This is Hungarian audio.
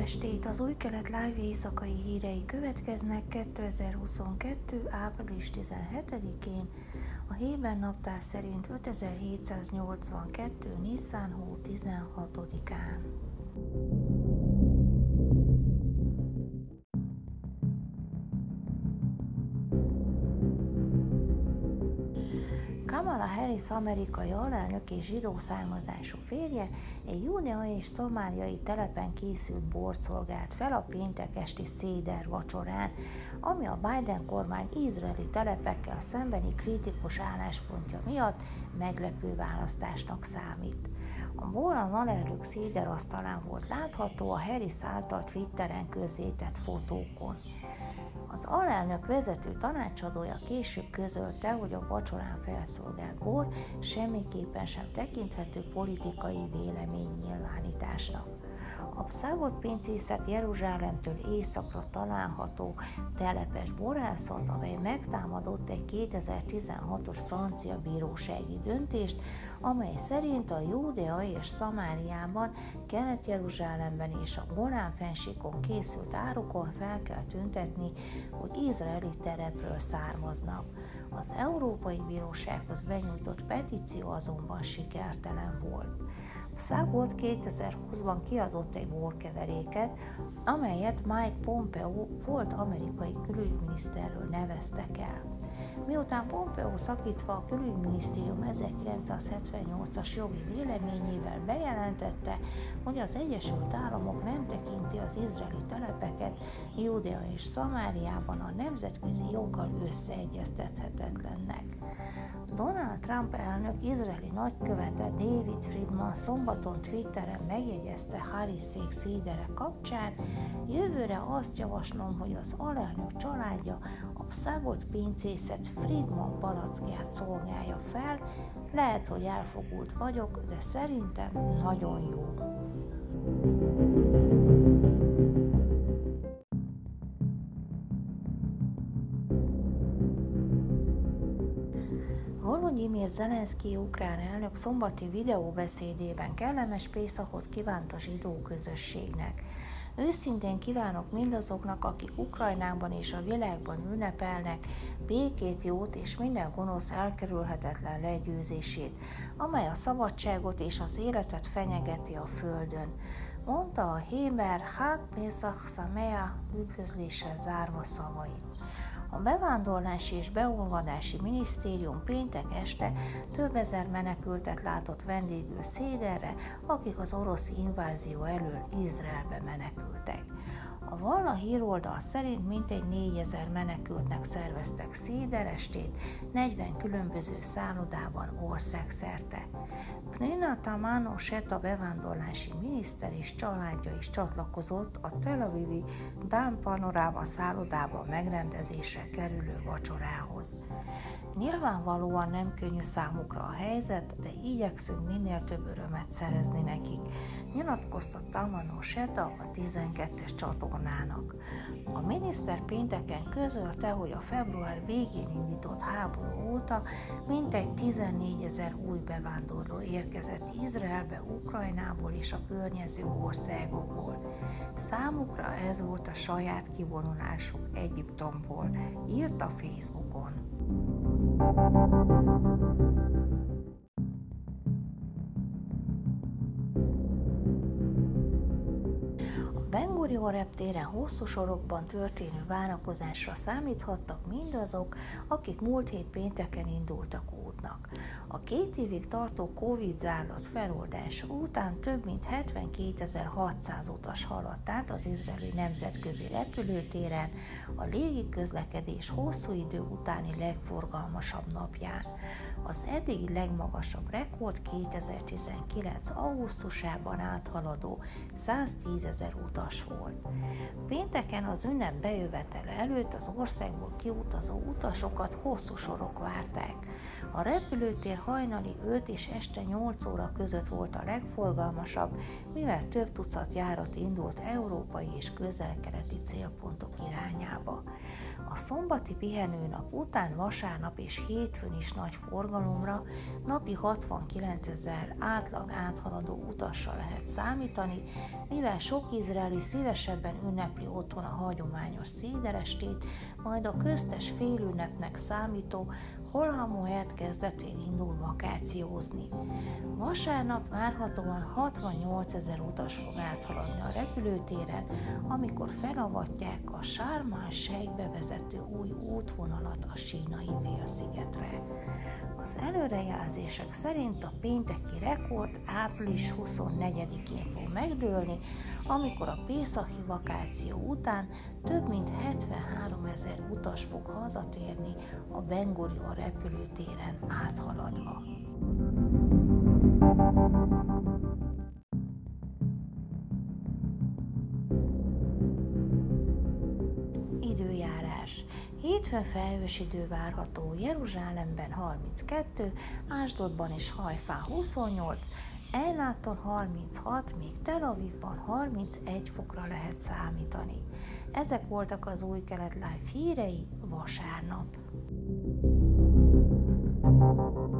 estét! Az új kelet live éjszakai hírei következnek 2022. április 17-én, a Héber naptár szerint 5782. Nissan hó 16-án. Harris amerikai alelnök és zsidó származású férje egy júnia és szomáliai telepen készült bort szolgált fel a péntek esti széder vacsorán, ami a Biden kormány izraeli telepekkel szembeni kritikus álláspontja miatt meglepő választásnak számít. A bor az alelnök széder asztalán volt látható a Harris által Twitteren közzétett fotókon. Az alelnök vezető tanácsadója később közölte, hogy a vacsorán felszolgált bor semmiképpen sem tekinthető politikai véleménynyilvánításnak. A Pszágot pincészet Jeruzsálemtől északra található telepes borászat, amely megtámadott egy 2016-os francia bírósági döntést, amely szerint a Júdea és Szamáriában, Kelet-Jeruzsálemben és a Golán fensíkon készült árukon fel kell tüntetni, hogy izraeli terepről származnak. Az Európai Bírósághoz benyújtott petíció azonban sikertelen volt. Szágolt 2020-ban kiadott egy borkeveréket, amelyet Mike Pompeo volt amerikai külügyminiszterről neveztek el. Miután Pompeo szakítva a külügyminisztérium 1978-as jogi véleményével bejelentette, hogy az Egyesült Államok nem tekinti az izraeli telepeket Judea és Szamáriában a nemzetközi joggal összeegyeztethetetlennek. Donald Trump elnök izraeli nagykövete David Friedman szombaton Twitteren megjegyezte Harriszék szédere kapcsán, jövőre azt javaslom, hogy az alelnök családja a szágot pincészet Friedman palackját szolgálja fel, lehet, hogy elfogult vagyok, de szerintem nagyon jó. Volodymyr Zelenszky ukrán elnök szombati videóbeszédében kellemes Pészakot kívánt a zsidó közösségnek. Őszintén kívánok mindazoknak, akik Ukrajnában és a világban ünnepelnek, békét, jót és minden gonosz elkerülhetetlen legyőzését, amely a szabadságot és az életet fenyegeti a földön mondta a Héber Hák Pészak Szamea üdvözléssel zárva szavait. A bevándorlási és beolvadási minisztérium péntek este több ezer menekültet látott vendégül Széderre, akik az orosz invázió elől Izraelbe menekültek. A Valla híroldal szerint mintegy 4000 menekültnek szerveztek széderestét 40 különböző szállodában országszerte. Prina Tamano Seta bevándorlási miniszter és családja is csatlakozott a Tel Avivi Dán Panorama szállodában megrendezésre kerülő vacsorához. Nyilvánvalóan nem könnyű számukra a helyzet, de igyekszünk minél több örömet szerezni nekik, nyilatkozta Tamano Seta a 12-es csatornának. A miniszter pénteken közölte, hogy a február végén indított háború óta mintegy 14 ezer új bevándorló érkezett Izraelbe, Ukrajnából és a környező országokból. Számukra ez volt a saját kivonulásuk Egyiptomból, írta Facebookon. Bengurion reptéren hosszú sorokban történő várakozásra számíthattak mindazok, akik múlt hét pénteken indultak útnak. A két évig tartó Covid zárlat feloldása után több mint 72.600 utas haladt át az izraeli nemzetközi repülőtéren a légi közlekedés hosszú idő utáni legforgalmasabb napján. Az eddigi legmagasabb rekord 2019. augusztusában áthaladó 110 ezer utas volt. Pénteken az ünnep bejövetele előtt az országból kiutazó utasokat hosszú sorok várták. A repülőtér hajnali 5 és este 8 óra között volt a legforgalmasabb, mivel több tucat járat indult európai és közel-keleti célpontok irányába. A szombati pihenőnap után vasárnap és hétfőn is nagy forgalomra, napi 69 ezer átlag áthaladó utassal lehet számítani, mivel sok izraeli szívesebben ünnepli otthon a hagyományos széderestét, majd a köztes félünnepnek számító Holhamó kezdetén indul vakációzni. Vasárnap várhatóan 68 ezer utas fog áthaladni a repülőtéren, amikor felavatják a Sármán sejkbe vezető új útvonalat a sínai félszigetre. Az előrejelzések szerint a pénteki rekord április 24-én fog megdőlni, amikor a pészaki vakáció után több mint 73 ezer utas fog hazatérni a Bengurion repülőtéren áthaladva. thank you 50 felhős idő várható, Jeruzsálemben 32, Ásdodban és Hajfán 28, Ejláton 36, még Tel Avivban 31 fokra lehet számítani. Ezek voltak az új kelet live hírei vasárnap. thank you